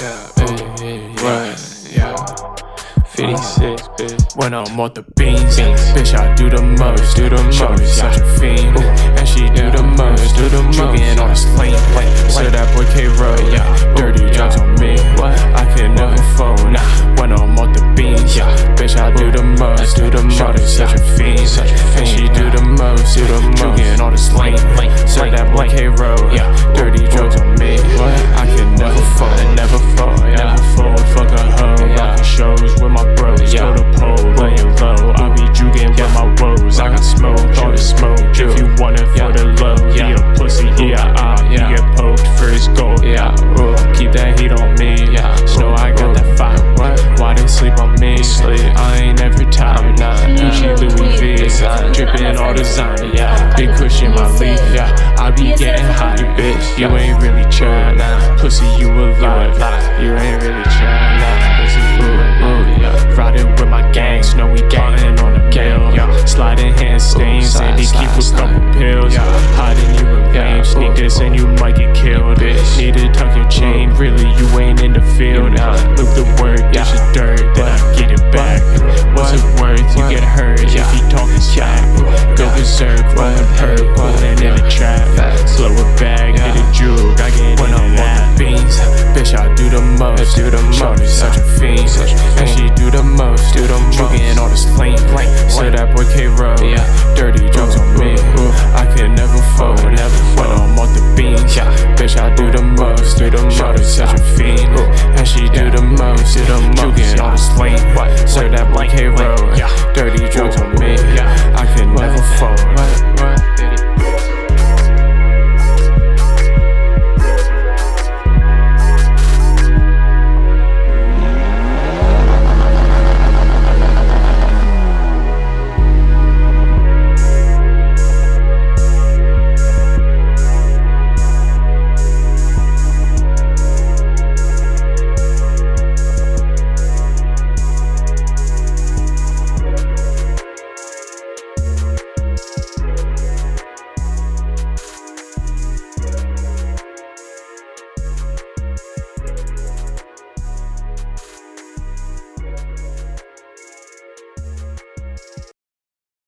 Yeah, ooh, what? Yeah. 56, uh-huh. bitch. When I'm off the beans, bitch, I do the most, do the most. Such a fiend, and she do the most, do the most. Drinking on a sling, so that boy K roll, yeah. Dirty drugs on me, what? I can never fold. When I'm off the beans, bitch, I do the most, do the most. Such a fiend, want it for the low, yeah, a pussy, yeah, ah, you get poked for his gold, yeah. Ooh, keep that heat on me, yeah. Know I got that fire. What? Why they sleep on me? Sleep. I ain't every time, nah. Gucci, Louis V, dripping all designer, yeah. Big cushion my leaf, yeah. I be getting high, bitch. You ain't really chill, nah. Pussy, you a lie, you ain't really and they keep a couple pills. Hiding you a lame, sneak this and you might get killed. Need to tuck your chain, really, you ain't in the field. Look the work, this is dirt, then I get it back. What's it worth? You get hurt if you talking smack. Go berserk, rolling perk, pulling in the trap. Slow it back, hit a juke, I get when I'm on the beans. Bitch, I do the most, do the most. Such a fiend, Drinking all this flame, so that boy K roll. Dirty drugs on me,